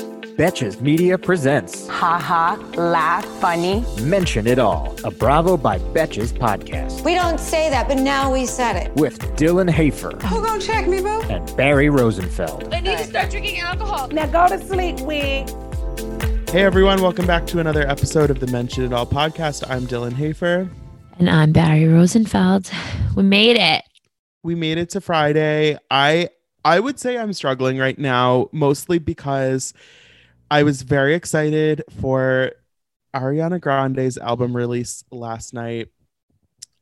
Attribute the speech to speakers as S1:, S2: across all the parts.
S1: Betches Media presents
S2: Ha ha, laugh, funny.
S1: Mention It All, a Bravo by Betches podcast
S3: We don't say that, but now we said it.
S1: with Dylan Hafer
S2: Who gonna check me, boo?
S1: and Barry Rosenfeld.
S4: I need to start drinking alcohol.
S2: Now go to sleep, wig.
S5: Hey everyone, welcome back to another episode of the Mention It All podcast. I'm Dylan Hafer.
S4: And I'm Barry Rosenfeld. We made it.
S5: We made it to Friday. I I would say I'm struggling right now, mostly because I was very excited for Ariana Grande's album release last night.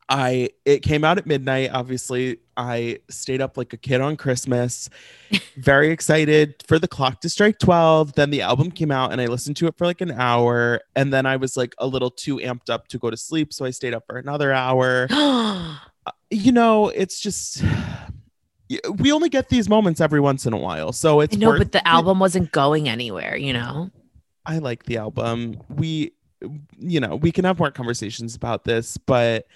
S5: I it came out at midnight. Obviously, I stayed up like a kid on Christmas. Very excited for the clock to strike 12. Then the album came out and I listened to it for like an hour. And then I was like a little too amped up to go to sleep. So I stayed up for another hour. You know, it's just we only get these moments every once in a while. So it's
S4: I know,
S5: worth
S4: but the album wasn't going anywhere, you know?
S5: I like the album. We, you know, we can have more conversations about this, but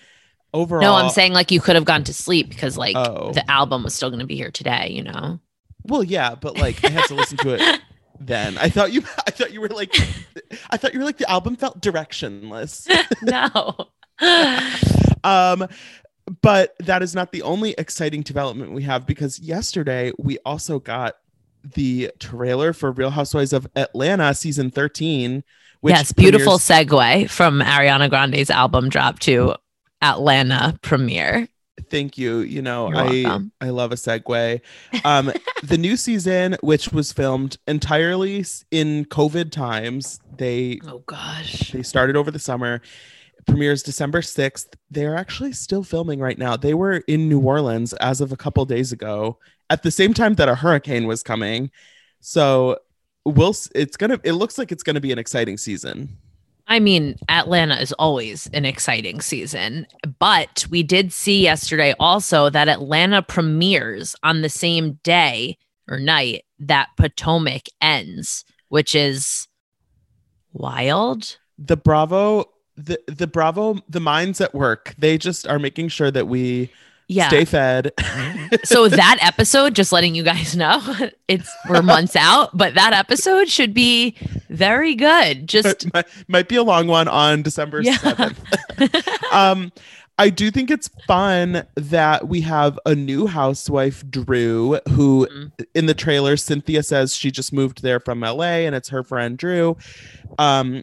S5: overall,
S4: No, I'm saying like you could have gone to sleep because like
S5: Oh.
S4: the album was still going to be here today, you know?
S5: well, yeah, but like I had to listen to it. Then I thought you, I thought you were like, I thought you were like the album felt directionless.
S4: no.
S5: um, but that is not the only exciting development we have because yesterday we also got the trailer for Real Housewives of Atlanta season 13. Which
S4: yes, beautiful
S5: premieres-
S4: segue from Ariana Grande's album drop to Atlanta premiere.
S5: Thank you. You know,
S4: You're
S5: I
S4: welcome.
S5: I love a segue. Um, the new season, which was filmed entirely in COVID times, they
S4: Oh gosh.
S5: they started over the summer. Premieres December sixth. They're actually still filming right now. They were in New Orleans as of a couple days ago, at the same time that a hurricane was coming. So we'll. It's gonna. It looks like it's gonna be an exciting season.
S4: I mean, Atlanta is always an exciting season, but we did see yesterday also that Atlanta premieres on the same day or night that Potomac ends, which is wild.
S5: the Bravo, the the Bravo, the minds at work. They just are making sure that we
S4: Yeah.
S5: stay fed.
S4: so that episode, just letting you guys know, it's we're months out, but that episode should be very good. Just
S5: might, might be a long one on December
S4: Yeah.
S5: seventh. um, I do think it's fun that we have a new housewife, Drew, who
S4: Mhm.
S5: in the trailer, Cynthia says she just moved there from LA and it's her friend Drew. Um,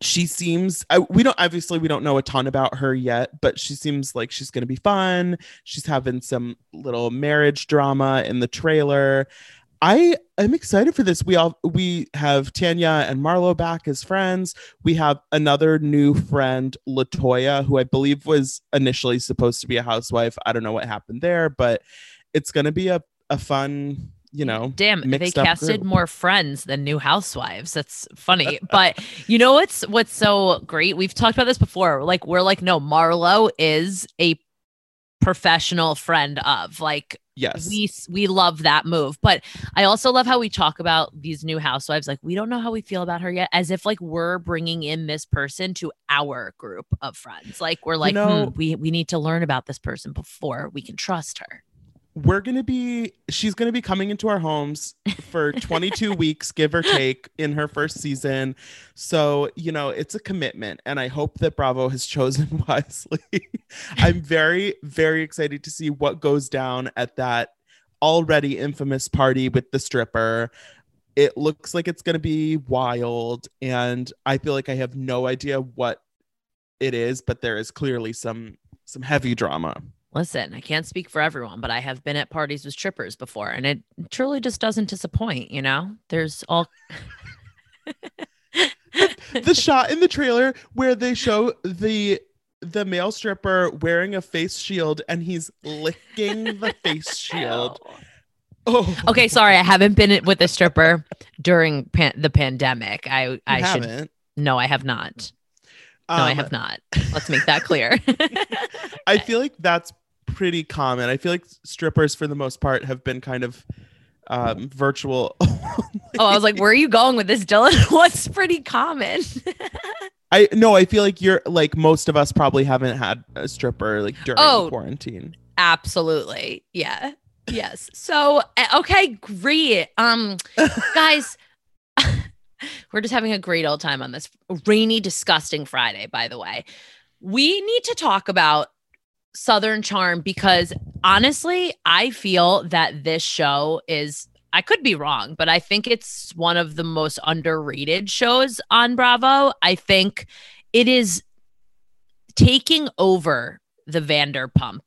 S5: she seems I, we don't obviously we don't know a ton about her yet but she seems like she's going to be fun. She's having some little marriage drama in the trailer. I am excited for this. We all we have tanya and marlo back as friends. We have another new friend latoya who i believe was initially supposed to be a housewife. I don't know what happened there but it's going to be a, a fun you know
S4: damn, they casted
S5: group.
S4: more friends than new housewives. That's funny. but you know what's what's so great? We've talked about this before. Like we're like, no, Marlo is a professional friend of like
S5: yes
S4: we we love that move but i also love how we talk about these new housewives like we don't know how we feel about her yet as if like we're bringing in this person to our group of friends like we're like
S5: know-
S4: hmm, we we need to learn about this person before we can trust her
S5: we're gonna be she's gonna be coming into our homes for 22 weeks give or take in her first season. So you know it's a commitment and i hope that bravo has chosen wisely. I'm very very excited to see what goes down at that already infamous party with the stripper. It looks like it's going to be wild and i feel like i have no idea what it is but there is clearly some some heavy drama
S4: listen i can't speak for everyone but i have been at parties with strippers before and it truly just doesn't disappoint you know there's all
S5: the shot in the trailer where they show the the male stripper wearing a face shield and he's licking the face shield. Oh,
S4: okay sorry i haven't been with a stripper during pan- the pandemic i
S5: you
S4: i should
S5: haven't.
S4: No, I have not. No, I
S5: Um,
S4: have not. Let's make that clear.
S5: I feel like that's pretty common. I feel like strippers, for the most part, have been kind of um, virtual.
S4: oh, I was like, where are you going with this, Dylan? What's pretty common?
S5: I no, I feel like you're like most of us probably haven't had a stripper like during
S4: Oh.
S5: quarantine.
S4: Absolutely. Yeah. Yes. So, uh, okay, great. Um, guys, we're just having a great old time on this rainy, disgusting Friday, by the way. We need to talk about Southern Charm because honestly, I feel that this show is, I could be wrong, but I think it's one of the most underrated shows on Bravo. I think it is taking over the Vanderpump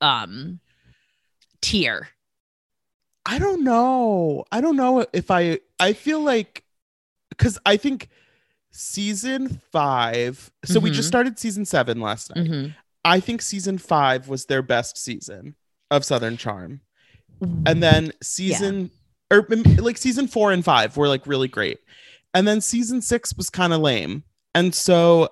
S4: um tier.
S5: I don't know. I don't know if I I feel like cuz I think season 5 so we just
S4: Mhm.
S5: started season 7 last night.
S4: Mhm.
S5: I think season 5 was their best season of Southern Charm. And then season or mm, like season 4 and 5 were like really great. And then season 6 was kind of lame. And so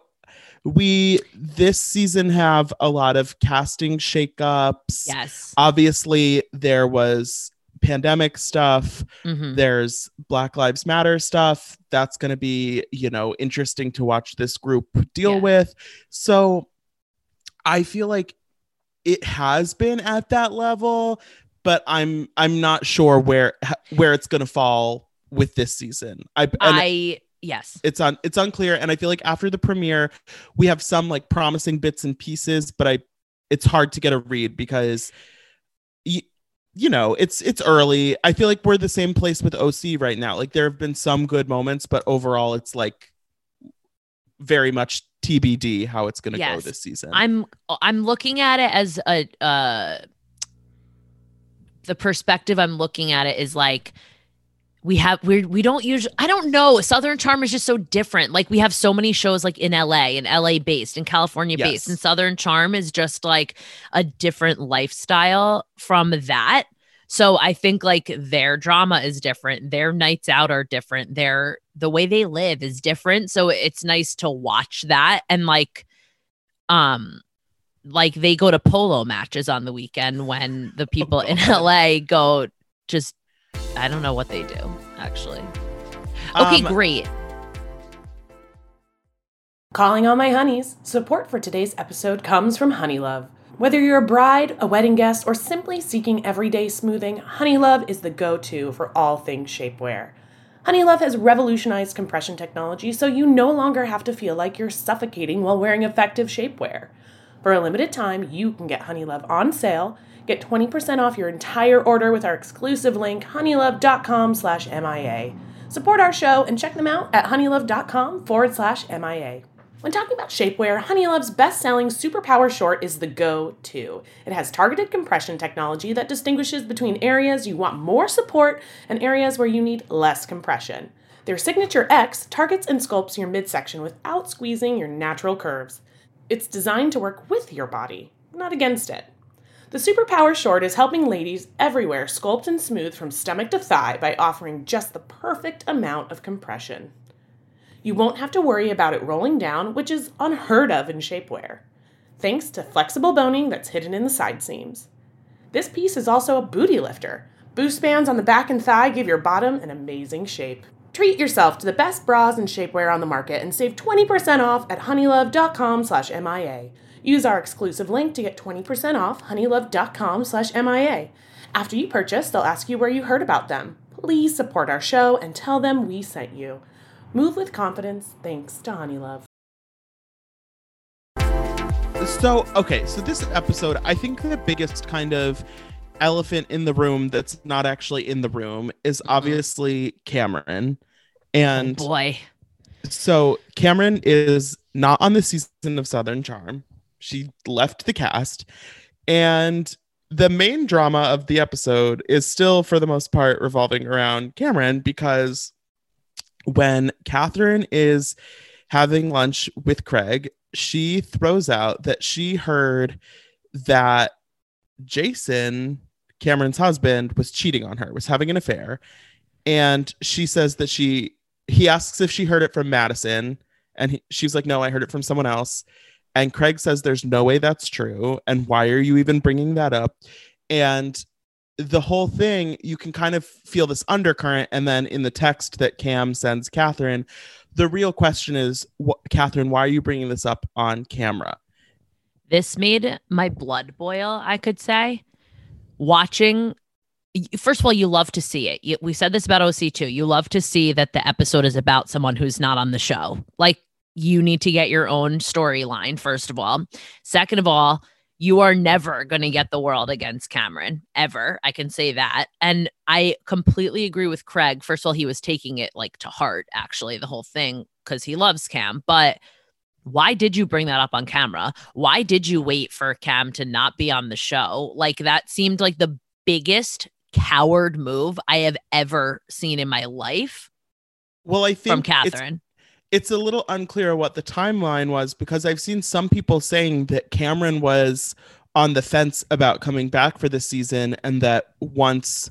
S5: we this season have a lot of casting shakeups.
S4: Yes.
S5: Obviously there was pandemic stuff
S4: Mhm.
S5: there's black lives matter stuff that's going to be you know interesting to watch this group deal
S4: Yeah.
S5: with so i feel like it has been at that level but i'm i'm not sure where where it's going to fall with this season. I
S4: I yes.
S5: it's on it's unclear and i feel like after the premiere we have some like promising bits and pieces but i it's hard to get a read because y- you know it's it's early. I feel like we're the same place with oc right now. Like there have been some good moments but overall it's like very much tbd how it's going to go this season.
S4: I'm I'm looking at it as a uh the perspective I'm looking at it is like we have we we don't usually I don't know. Southern Charm is just so different. Like we have so many shows like in LA and LA based and California based and Southern Charm is just like a different lifestyle from that so I think like their drama is different their nights out are different their the way they live is different so it's nice to watch that and like um like they go to polo matches on the weekend when the people in LA go just I don't know what they do actually. Okay,
S5: Um,
S4: great.
S6: Calling all my honeys. Support for today's episode comes from Honeylove. Whether you're a bride, a wedding guest, or simply seeking everyday smoothing, Honeylove is the go to for all things shapewear. Honeylove has revolutionized compression technology so you no longer have to feel like you're suffocating while wearing effective shapewear. For a limited time, you can get Honeylove on sale. Get 20% off your entire order with our exclusive link, honeylove.com slash MIA. Support our show and check them out at honeylove.com forward slash MIA. When talking about shapewear, Honeylove's best-selling Superpower Short is the go-to. It has targeted compression technology that distinguishes between areas you want more support and areas where you need less compression. Their Signature X targets and sculpts your midsection without squeezing your natural curves. It's designed to work with your body, not against it. The Superpower Short is helping ladies everywhere sculpt and smooth from stomach to thigh by offering just the perfect amount of compression. You won't have to worry about it rolling down, which is unheard of in shapewear, thanks to flexible boning that's hidden in the side seams. This piece is also a booty lifter. Boost bands on the back and thigh give your bottom an amazing shape. Treat yourself to the best bras and shapewear on the market and save 20% off at honeylove.com slash MIA. Use our exclusive link to get 20% off honeylove.com slash MIA. After you purchase, they'll ask you where you heard about them. Please support our show and tell them we sent you. Move with confidence thanks to Honeylove.
S5: So, okay, so this episode, I think the biggest kind of elephant in the room that's not actually in the room is mm-hmm. obviously Cameron. And oh,
S4: Boy.
S5: so Cameron is not on the season of Southern Charm. She left the cast. And the main drama of the episode is still, for the most part, revolving around Cameron because when Kathryn is having lunch with Craig, she throws out that she heard that Jason, Cameron's husband, was cheating on her, was having an affair. And she says that she, he asks if she heard it from Madison. And he, she was like, no, I heard it from someone else. And Craig says, there's no way that's true. And why are you even bringing that up? And the whole thing, you can kind of feel this undercurrent. And then in the text that Cam sends Kathryn, the real question is, what, Kathryn, why are you bringing this up on camera?
S4: This made my blood boil, I could say. Watching, first of all, you love to see it. We said this about OC too. You love to see that the episode is about someone who's not on the show. Like, you need to get your own storyline, first of all. Second of all, you are never going to get the world against Cameron ever. I can say that. And I completely agree with Craig. First of all, he was taking it like to heart, actually, the whole thing, because he loves Cam. But why did you bring that up on camera? Why did you wait for Cam to not be on the show? Like that seemed like the biggest coward move I have ever seen in my life.
S5: Well, I think
S4: from Kathryn
S5: it's a little unclear what the timeline was because I've seen some people saying that Cameron was on the fence about coming back for this season and that once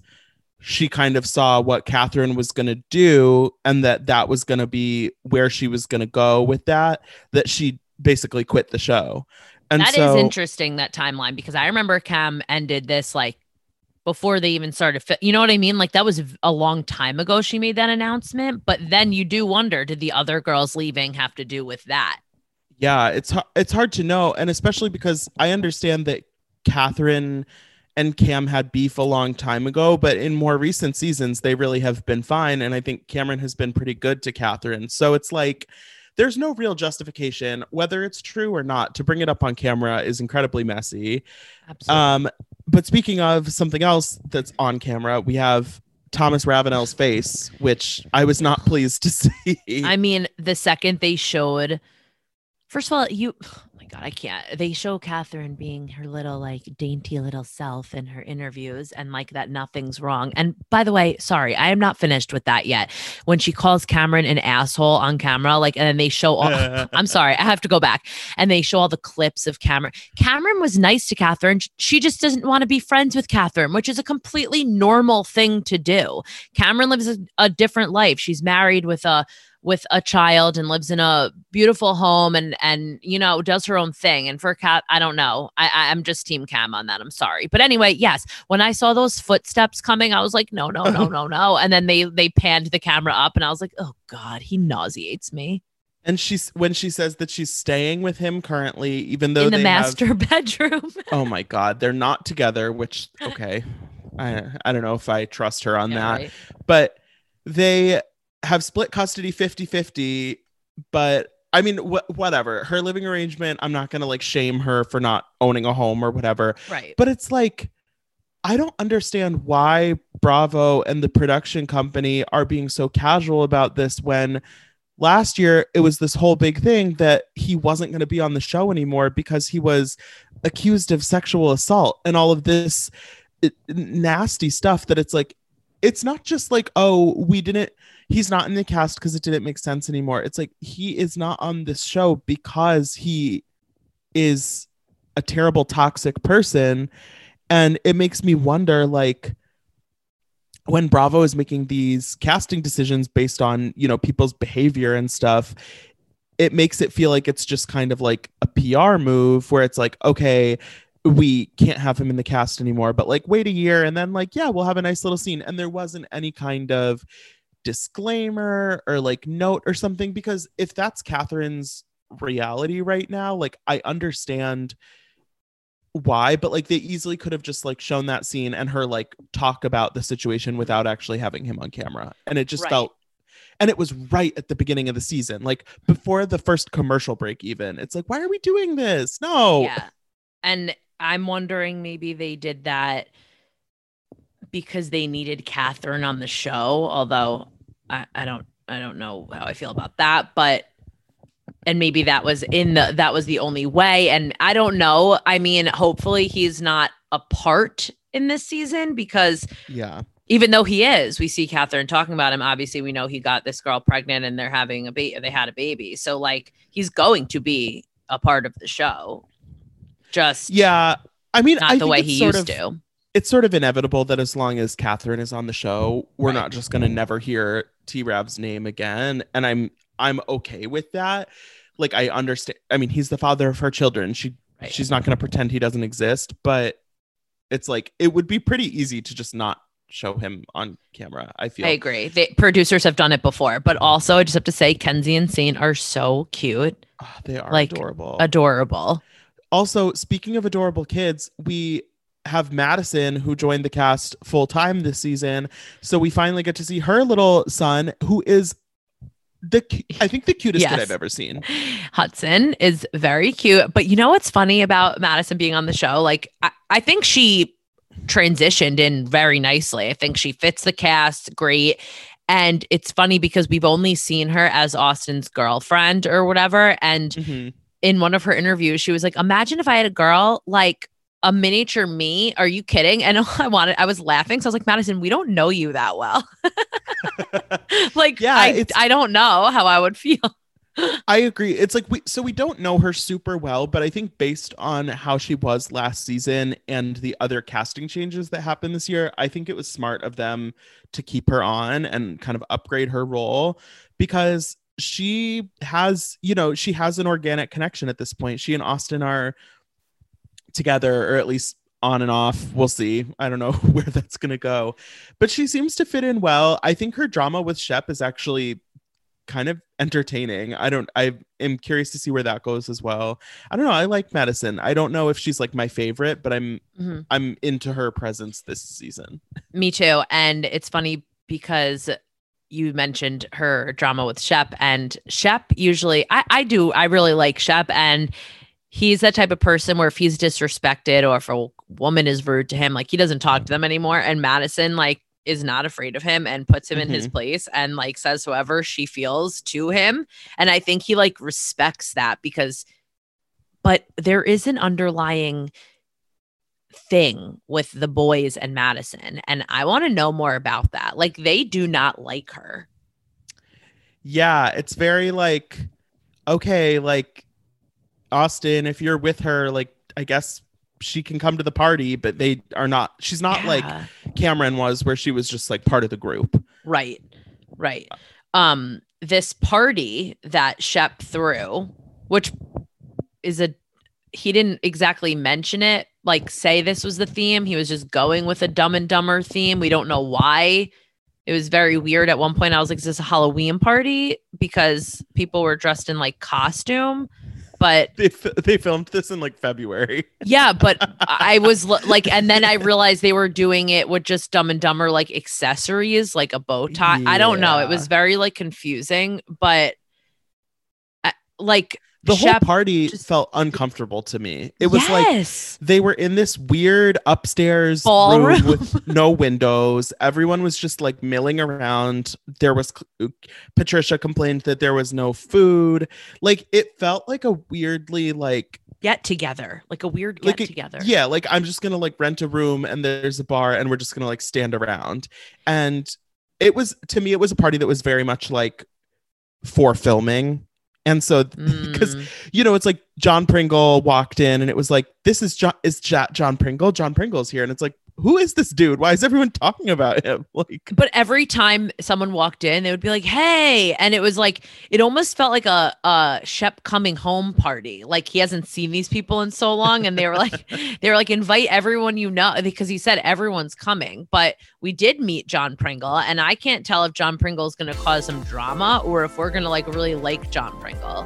S5: she kind of saw what Kathryn was going to do and that that was going to be where she was going to go with that, that she basically quit the show. And
S4: that
S5: so,
S4: is interesting, that timeline, because I remember Cam ended this like before they even started. Fi- you know what I mean? Like that was a long time ago she made that announcement. But then you do wonder, did the other girls leaving have to do with that?
S5: Yeah, it's it's hard to know, and especially because I understand that Kathryn and Cam had beef a long time ago, but in more recent seasons they really have been fine, and I think Cameron has been pretty good to Kathryn. So it's like there's no real justification whether it's true or not to bring it up on camera is incredibly messy
S4: Absolutely.
S5: um but speaking of something else that's on camera we have thomas ravenel's face which i was not pleased to see.
S4: I mean, the second they showed, first of all, you, God, I can't. They show Kathryn being her little, like, dainty little self in her interviews and like that nothing's wrong. And by the way, sorry, I am not finished with that yet. When she calls Cameron an asshole on camera, like, and then they show all, I'm sorry, I have to go back and they show all the clips of Cameron. Cameron was nice to Kathryn. She just doesn't want to be friends with Kathryn, which is a completely normal thing to do. Cameron lives a, a different life. She's married with a, with a child and lives in a beautiful home and and you know does her own thing. And for cat i don't know. I i'm just team cam on that. I'm sorry. But anyway yes when i saw those footsteps coming i was like no no no no no. And then they they panned the camera up and i was like oh god he nauseates me.
S5: And she's when she says that she's staying with him currently even though
S4: in the master
S5: have,
S4: bedroom.
S5: Oh my god they're not together which okay i i don't know if i trust her on
S4: Yeah,
S5: that.
S4: right.
S5: but they have split custody 50-50 but i mean wh- whatever. Her living arrangement i'm not gonna like shame her for not owning a home or whatever.
S4: Right.
S5: But it's like i don't understand why bravo and the production company are being so casual about this when last year it was this whole big thing that he wasn't going to be on the show anymore because he was accused of sexual assault and all of this nasty stuff that it's like it's not just like oh we didn't he's not in the cast because it didn't make sense anymore. It's like he is not on this show because he is a terrible toxic person. And it makes me wonder like when bravo is making these casting decisions based on you know people's behavior and stuff it makes it feel like it's just kind of like a pr move where it's like okay we can't have him in the cast anymore but like wait a year and then like yeah we'll have a nice little scene. And there wasn't any kind of disclaimer or like note or something because if that's kathryn's reality right now like i understand why but like they easily could have just like shown that scene and her like talk about the situation without actually having him on camera and it just
S4: Right.
S5: felt and it was right at the beginning of the season like before the first commercial break even it's like why are we doing this no
S4: Yeah. And I'm wondering maybe they did that because they needed Kathryn on the show, although I, I don't I don't know how I feel about that, but and maybe that was in the that was the only way. And I don't know. I mean, hopefully he's not a part in this season because
S5: yeah
S4: even though he is, we see Kathryn talking about him. Obviously, we know he got this girl pregnant and they're having a baby. They had a baby, so like he's going to be a part of the show. Just
S5: yeah i mean
S4: not
S5: I
S4: the
S5: think
S4: way
S5: it's
S4: he
S5: sort
S4: used
S5: of-
S4: to.
S5: It's sort of inevitable that as long as Kathryn is on the show, we're
S4: Right.
S5: not just going to never hear T Rav's name again. And I'm I'm okay with that. Like I understand. I mean, he's the father of her children. She
S4: Right.
S5: she's not going to pretend he doesn't exist, but it's like it would be pretty easy to just not show him on camera. I feel.
S4: I agree. The producers have done it before, but also I just have to say Kensie and Saint are so cute,
S5: Oh, they are
S4: Like,
S5: adorable.
S4: adorable.
S5: also, speaking of adorable kids, we have Madison who joined the cast full time this season. So we finally get to see her little son who is the I think the cutest kid I've ever seen.
S4: Hudson is very cute. But you know what's funny about Madison being on the show? Like, I, I think she transitioned in very nicely. I think she fits the cast great. And it's funny because we've only seen her as Austin's girlfriend or whatever. And
S5: Mhm.
S4: in one of her interviews, she was like, Imagine if I had a girl like a miniature me. Are you kidding? And I wanted, I was laughing. So I was like, Madison, we don't know you that well. like,
S5: Yeah,
S4: I, I don't know how I would feel.
S5: I agree. It's like we so we don't know her super well, but I think based on how she was last season and the other casting changes that happened this year, I think it was smart of them to keep her on and kind of upgrade her role because she has, you know, she has an organic connection at this point. She and Austin are together or at least on and off. We'll see. I don't know where that's going to go. But she seems to fit in well. I think her drama with Shep is actually kind of entertaining. I don't I am curious to see where that goes as well. I don't know. I like Madison. I don't know if she's like my favorite, but I'm
S4: Mhm.
S5: I'm into her presence this season.
S4: Me too. And it's funny because you mentioned her drama with Shep and Shep usually I, I do I really like Shep and he's that type of person where if he's disrespected or if a woman is rude to him, like he doesn't talk mm-hmm. to them anymore. And Madison like is not afraid of him and puts him in his mm-hmm. place and like says whoever she feels to him. And I think he like respects that because but there is an underlying thing with the boys and Madison. And I want to know more about that. Like they do not like her.
S5: Yeah, it's very like okay, like Austin, if you're with her, like I guess she can come to the party, but they are not she's not like Cameron was where she was just like part of the group.
S4: right. Right. Um this party that Shep threw, which is a he didn't exactly mention it, like say this was the theme. He was just going with a dumb and dumber theme. We don't know why. It was very weird. At one point, I was like, is this a Halloween party? Because people were dressed in like costume. But
S5: They f- they filmed this in like February.
S4: Yeah, but I was like, and then I realized they were doing it with just Dumb and Dumber like accessories, like a bow tie. I don't know. It was very like confusing, but I, like
S5: The whole
S4: Shep
S5: party
S4: just-
S5: felt uncomfortable to me. It was like they were in this weird upstairs
S4: Ballroom.
S5: room with no windows. Everyone was just like milling around. There was uh, Patricia complained that there was no food. Like it felt like a weirdly like
S4: get together, like a weird
S5: like
S4: get
S5: a-
S4: together.
S5: Yeah, like I'm just gonna like rent a room and there's a bar and we're just gonna like stand around. And it was to me, it was a party that was very much like for filming. And so because
S4: Mm.
S5: you know, it's like John Pringle walked in and it was like, this is John is John Pringle. John Pringle's here. And it's like, who is this dude? Why is everyone talking about him? Like
S4: But every time someone walked in, they would be like, "Hey!" And it was like it almost felt like a a Shep coming home party. Like he hasn't seen these people in so long, and they were like, they were like, "Invite everyone you know," because he said everyone's coming. But we did meet John Pringle, and I can't tell if John Pringle is going to cause some drama or if we're going to like really like John Pringle.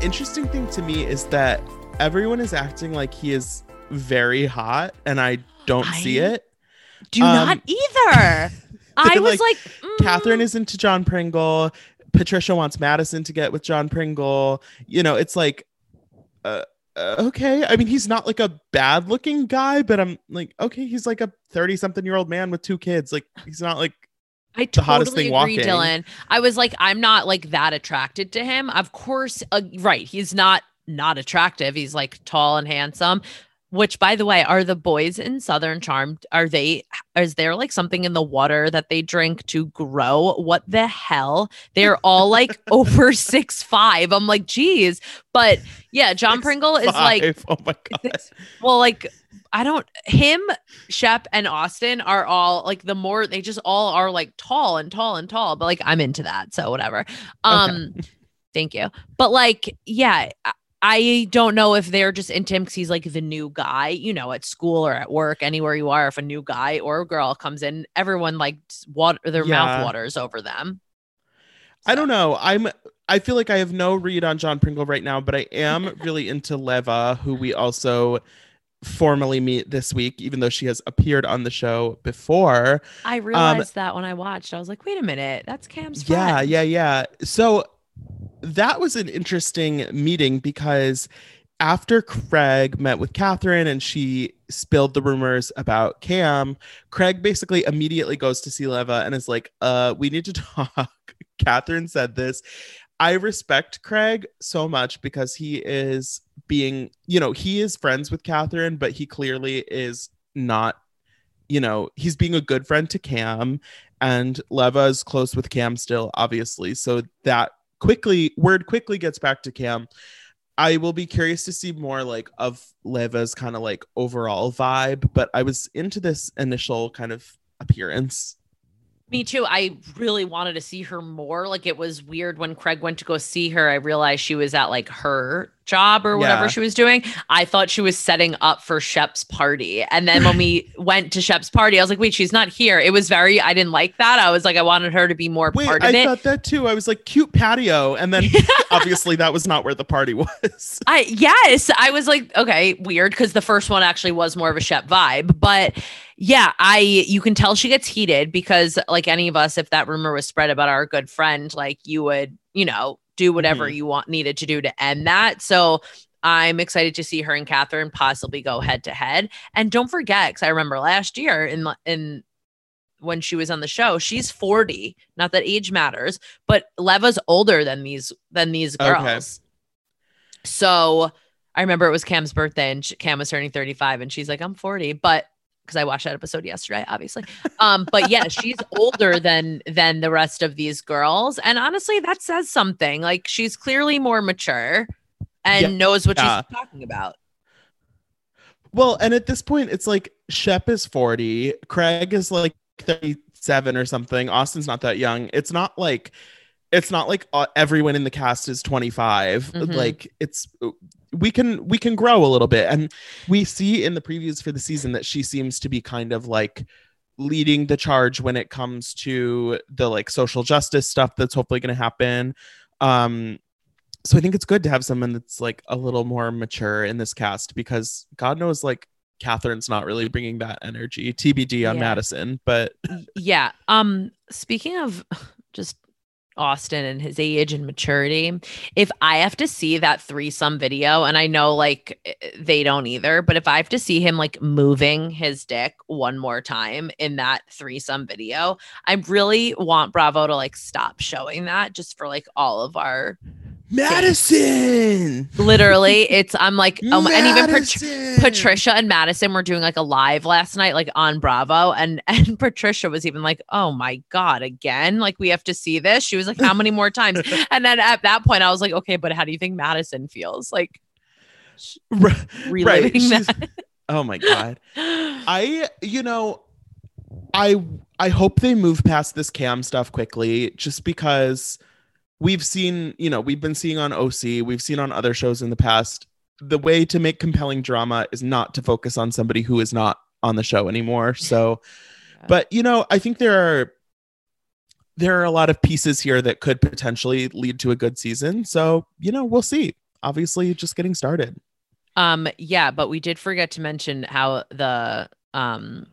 S5: The interesting thing to me is that everyone is acting like he is very hot, and I don't see it.
S4: Do
S5: Um,
S4: not either. I was
S5: like,
S4: like, mm.
S5: Kathryn is into John Pringle. Patricia wants Madison to get with John Pringle. You know, it's like, uh, uh, okay. I mean, he's not like a bad looking guy, but I'm like, okay, he's like a 30 something year old man with two kids. Like, he's not like
S4: I
S5: the
S4: totally agree,
S5: walking.
S4: Dylan. I was like, I'm not like that attracted to him. Of course, uh, right. He's not not attractive. He's like tall and handsome. Which, by the way, are the boys in Southern Charm? Are they? Is there like something in the water that they drink to grow? What the hell? They're all like over six five. I'm like, geez. But yeah, John Pringle is like,
S5: oh my God.
S4: well, like I don't him, Shep, and Austin are all like the more they just all are like tall and tall and tall, but like I'm into that. So whatever. Um thank you. But like, yeah, I- don't know if they're just into him because he's like the new guy, you know, at school or at work, anywhere you are, if a new guy or a girl comes in, everyone like water their
S5: Yeah.
S4: mouth waters over them.
S5: I don't know. I'm I feel like I have no read on John Pringle right now, but I am really into Leva, who we also formally meet this week, even though she has appeared on the show before.
S4: I um, realized that when I watched, I was like, wait a minute, that's Cam's friend.
S5: Yeah, yeah, yeah. So that was an interesting meeting because after Craig met with Kathryn and she spilled the rumors about Cam, Craig basically immediately goes to see Leva and is like, uh, we need to talk. Kathryn said this. I respect Craig so much because he is being, you know, he is friends with Kathryn, but he clearly is not, you know, he's being a good friend to Cam and Leva is close with Cam still, obviously. So that quickly word quickly gets back to Cam. I will be curious to see more like of Leva's kind of like overall vibe, but I was into this initial kind of appearance.
S4: Me too. I really wanted to see her more. Like it was weird when Craig went to go see her. I realized she was at like her job or whatever
S5: Yeah.
S4: she was doing. I thought she was setting up for Shep's party. And then when we went to Shep's party, I was like, wait, she's not here. It was very, I didn't like that. I was like, I wanted her to be more
S5: Wait,
S4: part of
S5: I
S4: it.
S5: thought that too. I was like, cute patio. And then obviously that was not where the party was.
S4: I yes, I was like, okay, weird because the first one actually was more of a Shep vibe, but yeah, I you can tell she gets heated because like any of us, if that rumor was spread about our good friend, like you would, you know, do whatever
S5: Mhm.
S4: you want needed to do to end that. So I'm excited to see her and Kathryn possibly go head to head. And don't forget, because I remember last year in in when she was on the show, she's 40. Not that age matters, but Leva's older than these than these
S5: Okay.
S4: girls. So I remember it was Cam's birthday and Cam was turning 35 and she's like, I'm 40, but because I watched that episode yesterday, obviously. Um, but yeah, she's older than than the rest of these girls. And honestly, that says something. Like she's clearly more mature and
S5: Yeah.
S4: knows what
S5: Yeah.
S4: she's talking about.
S5: Well, and at this point, it's like Shep is 40, Craig is like 37 or something. Austin's not that young. It's not like it's not like uh, everyone in the cast is 25.
S4: Mhm.
S5: Like it's we can we can grow a little bit and we see in the previews for the season that she seems to be kind of like leading the charge when it comes to the like social justice stuff that's hopefully going to happen. Um so I think it's good to have someone that's like a little more mature in this cast because God knows like Kathryn's not really bringing that energy. TBD on
S4: Yeah.
S5: Madison, but
S4: Yeah. Um, speaking of just Austin and his age and maturity, if I have to see that threesome video, and I know like eh, they don't either, but if I have to see him like moving his dick one more time in that threesome video, I really want Bravo to like stop showing that just for like all of our
S5: Madison.
S4: literally it's I'm like um and even Pat- Patricia and Madison were doing like a live last night, like on Bravo, and and Patricia was even like, "Oh my god, again! Like we have to see this." She was like, "How many more times?" And then at that point, I was like, "Okay, but how do you think Madison feels like
S5: Right,
S4: reliving
S5: she's-
S4: that?"
S5: Oh my god. I you know I I hope they move past this cam stuff quickly just because we've seen, you know, we've been seeing on OC, we've seen on other shows in the past the way to make compelling drama is not to focus on somebody who is not on the show anymore. So but you know, I think there are there are a lot of pieces here that could potentially lead to a good season. So, you know, we'll see. Obviously, just getting started.
S4: Um, yeah, but we did forget to mention how the um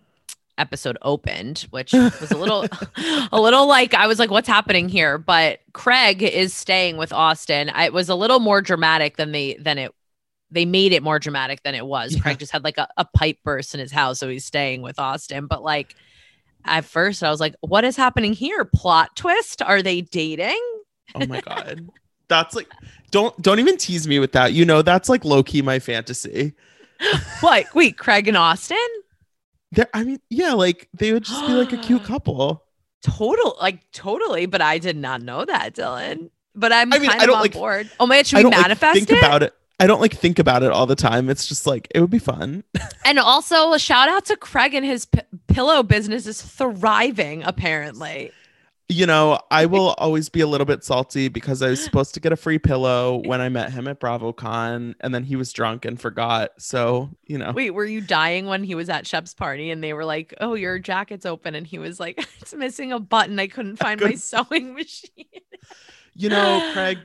S4: episode opened, which was a little a little like I was like, what's happening here? But Craig is staying with Austin. I, it was a little more dramatic than they than it they made it more dramatic than it was.
S5: Yeah.
S4: Craig just had like a, a pipe burst in his house, so he's staying with Austin. But like at first, I was like, "What is happening here? Plot twist? Are they dating?"
S5: Oh my god. That's like don't don't even tease me with that. You know that's like low key my fantasy.
S4: what? Wait, Craig and Austin?
S5: There I mean, yeah, like they would just be like a cute couple.
S4: Total, like totally. But I did not know that, Dylan. But I'm
S5: I mean,
S4: kind
S5: I
S4: of on
S5: like-
S4: board. Oh man, should
S5: I
S4: we
S5: don't like,
S4: manifest
S5: think
S4: it?
S5: about it. I don't like think about it all the time. It's just like it would be fun.
S4: And also a shout out to Craig and his p- pillow business is thriving. Apparently,
S5: You know, I will always be a little bit salty because I was supposed to get a free pillow when I met him at BravoCon and then he was drunk and forgot. So, you know.
S4: wait, were you dying when he was at Shep's party and they were like, "Oh, your jacket's open," and he was like, "It's missing a button. I couldn't find my
S5: couldn't-
S4: sewing machine."
S5: You know, Craig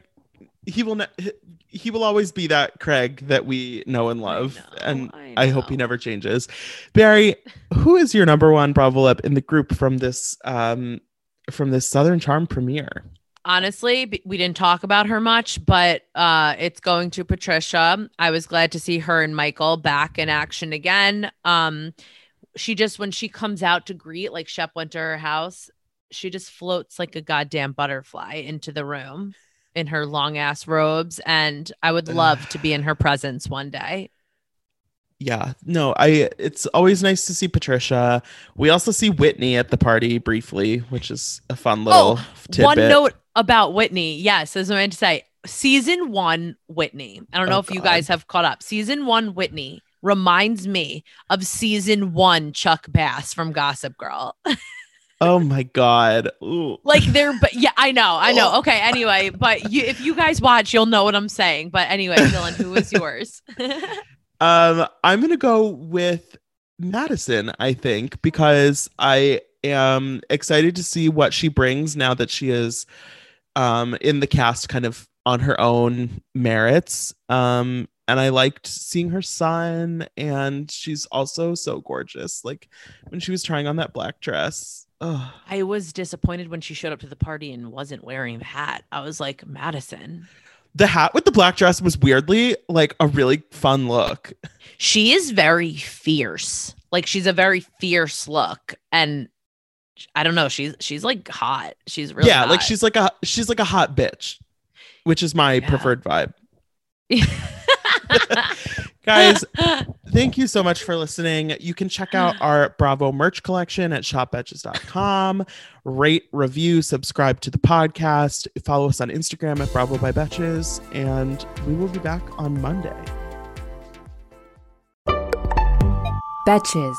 S5: he will ne- he- will always be that Craig that we know and love
S4: know,
S5: and
S4: I
S5: I, hope he never changes. Barry, who is your number one Bravo lip in the group from this um from this Southern Charm premiere?
S4: honestly we didn't talk about her much but uh it's going to patricia. I was glad to see her and michael back in action again. Um she just when she comes out to greet like shep went to her house she just floats like a goddamn butterfly into the room in her long ass robes and i would love to be in her presence one day
S5: Yeah, no, I it's always nice to see Patricia. We also see Whitney at the party briefly, which is a fun oh, little tidbit.
S4: Oh, one note about whitney. Yes as i meant to say season one whitney. I don't know
S5: Oh,
S4: if you guys have caught up. Season one whitney reminds me of season one chuck bass from gossip girl.
S5: Oh my god. Ooh.
S4: like they're but yeah i know i know. Oh. Okay anyway but you if you guys watch you'll know what i'm saying. But anyway dylan who is yours
S5: Um, I'm gonna go with Madison, I think, because I am excited to see what she brings now that she is um in the cast kind of on her own merits. Um, and I liked seeing her son, and she's also so gorgeous. Like when she was trying on that black dress. Oh,
S4: i was disappointed when she showed up to the party and wasn't wearing the hat i was like madison
S5: the hat with the black dress was weirdly like a really fun look.
S4: she is very fierce. Like she's a very fierce look, and I don't know. She's she's like hot. She's really
S5: yeah, like she's like a she's like a hot bitch, which is my
S4: Yeah.
S5: preferred vibe. Guys, thank you so much for listening. You can check out our Bravo merch collection at shopbetches.com. Rate, review, subscribe to the podcast. Follow us on Instagram at Bravo by Betches. And we will be back on Monday.
S7: Betches.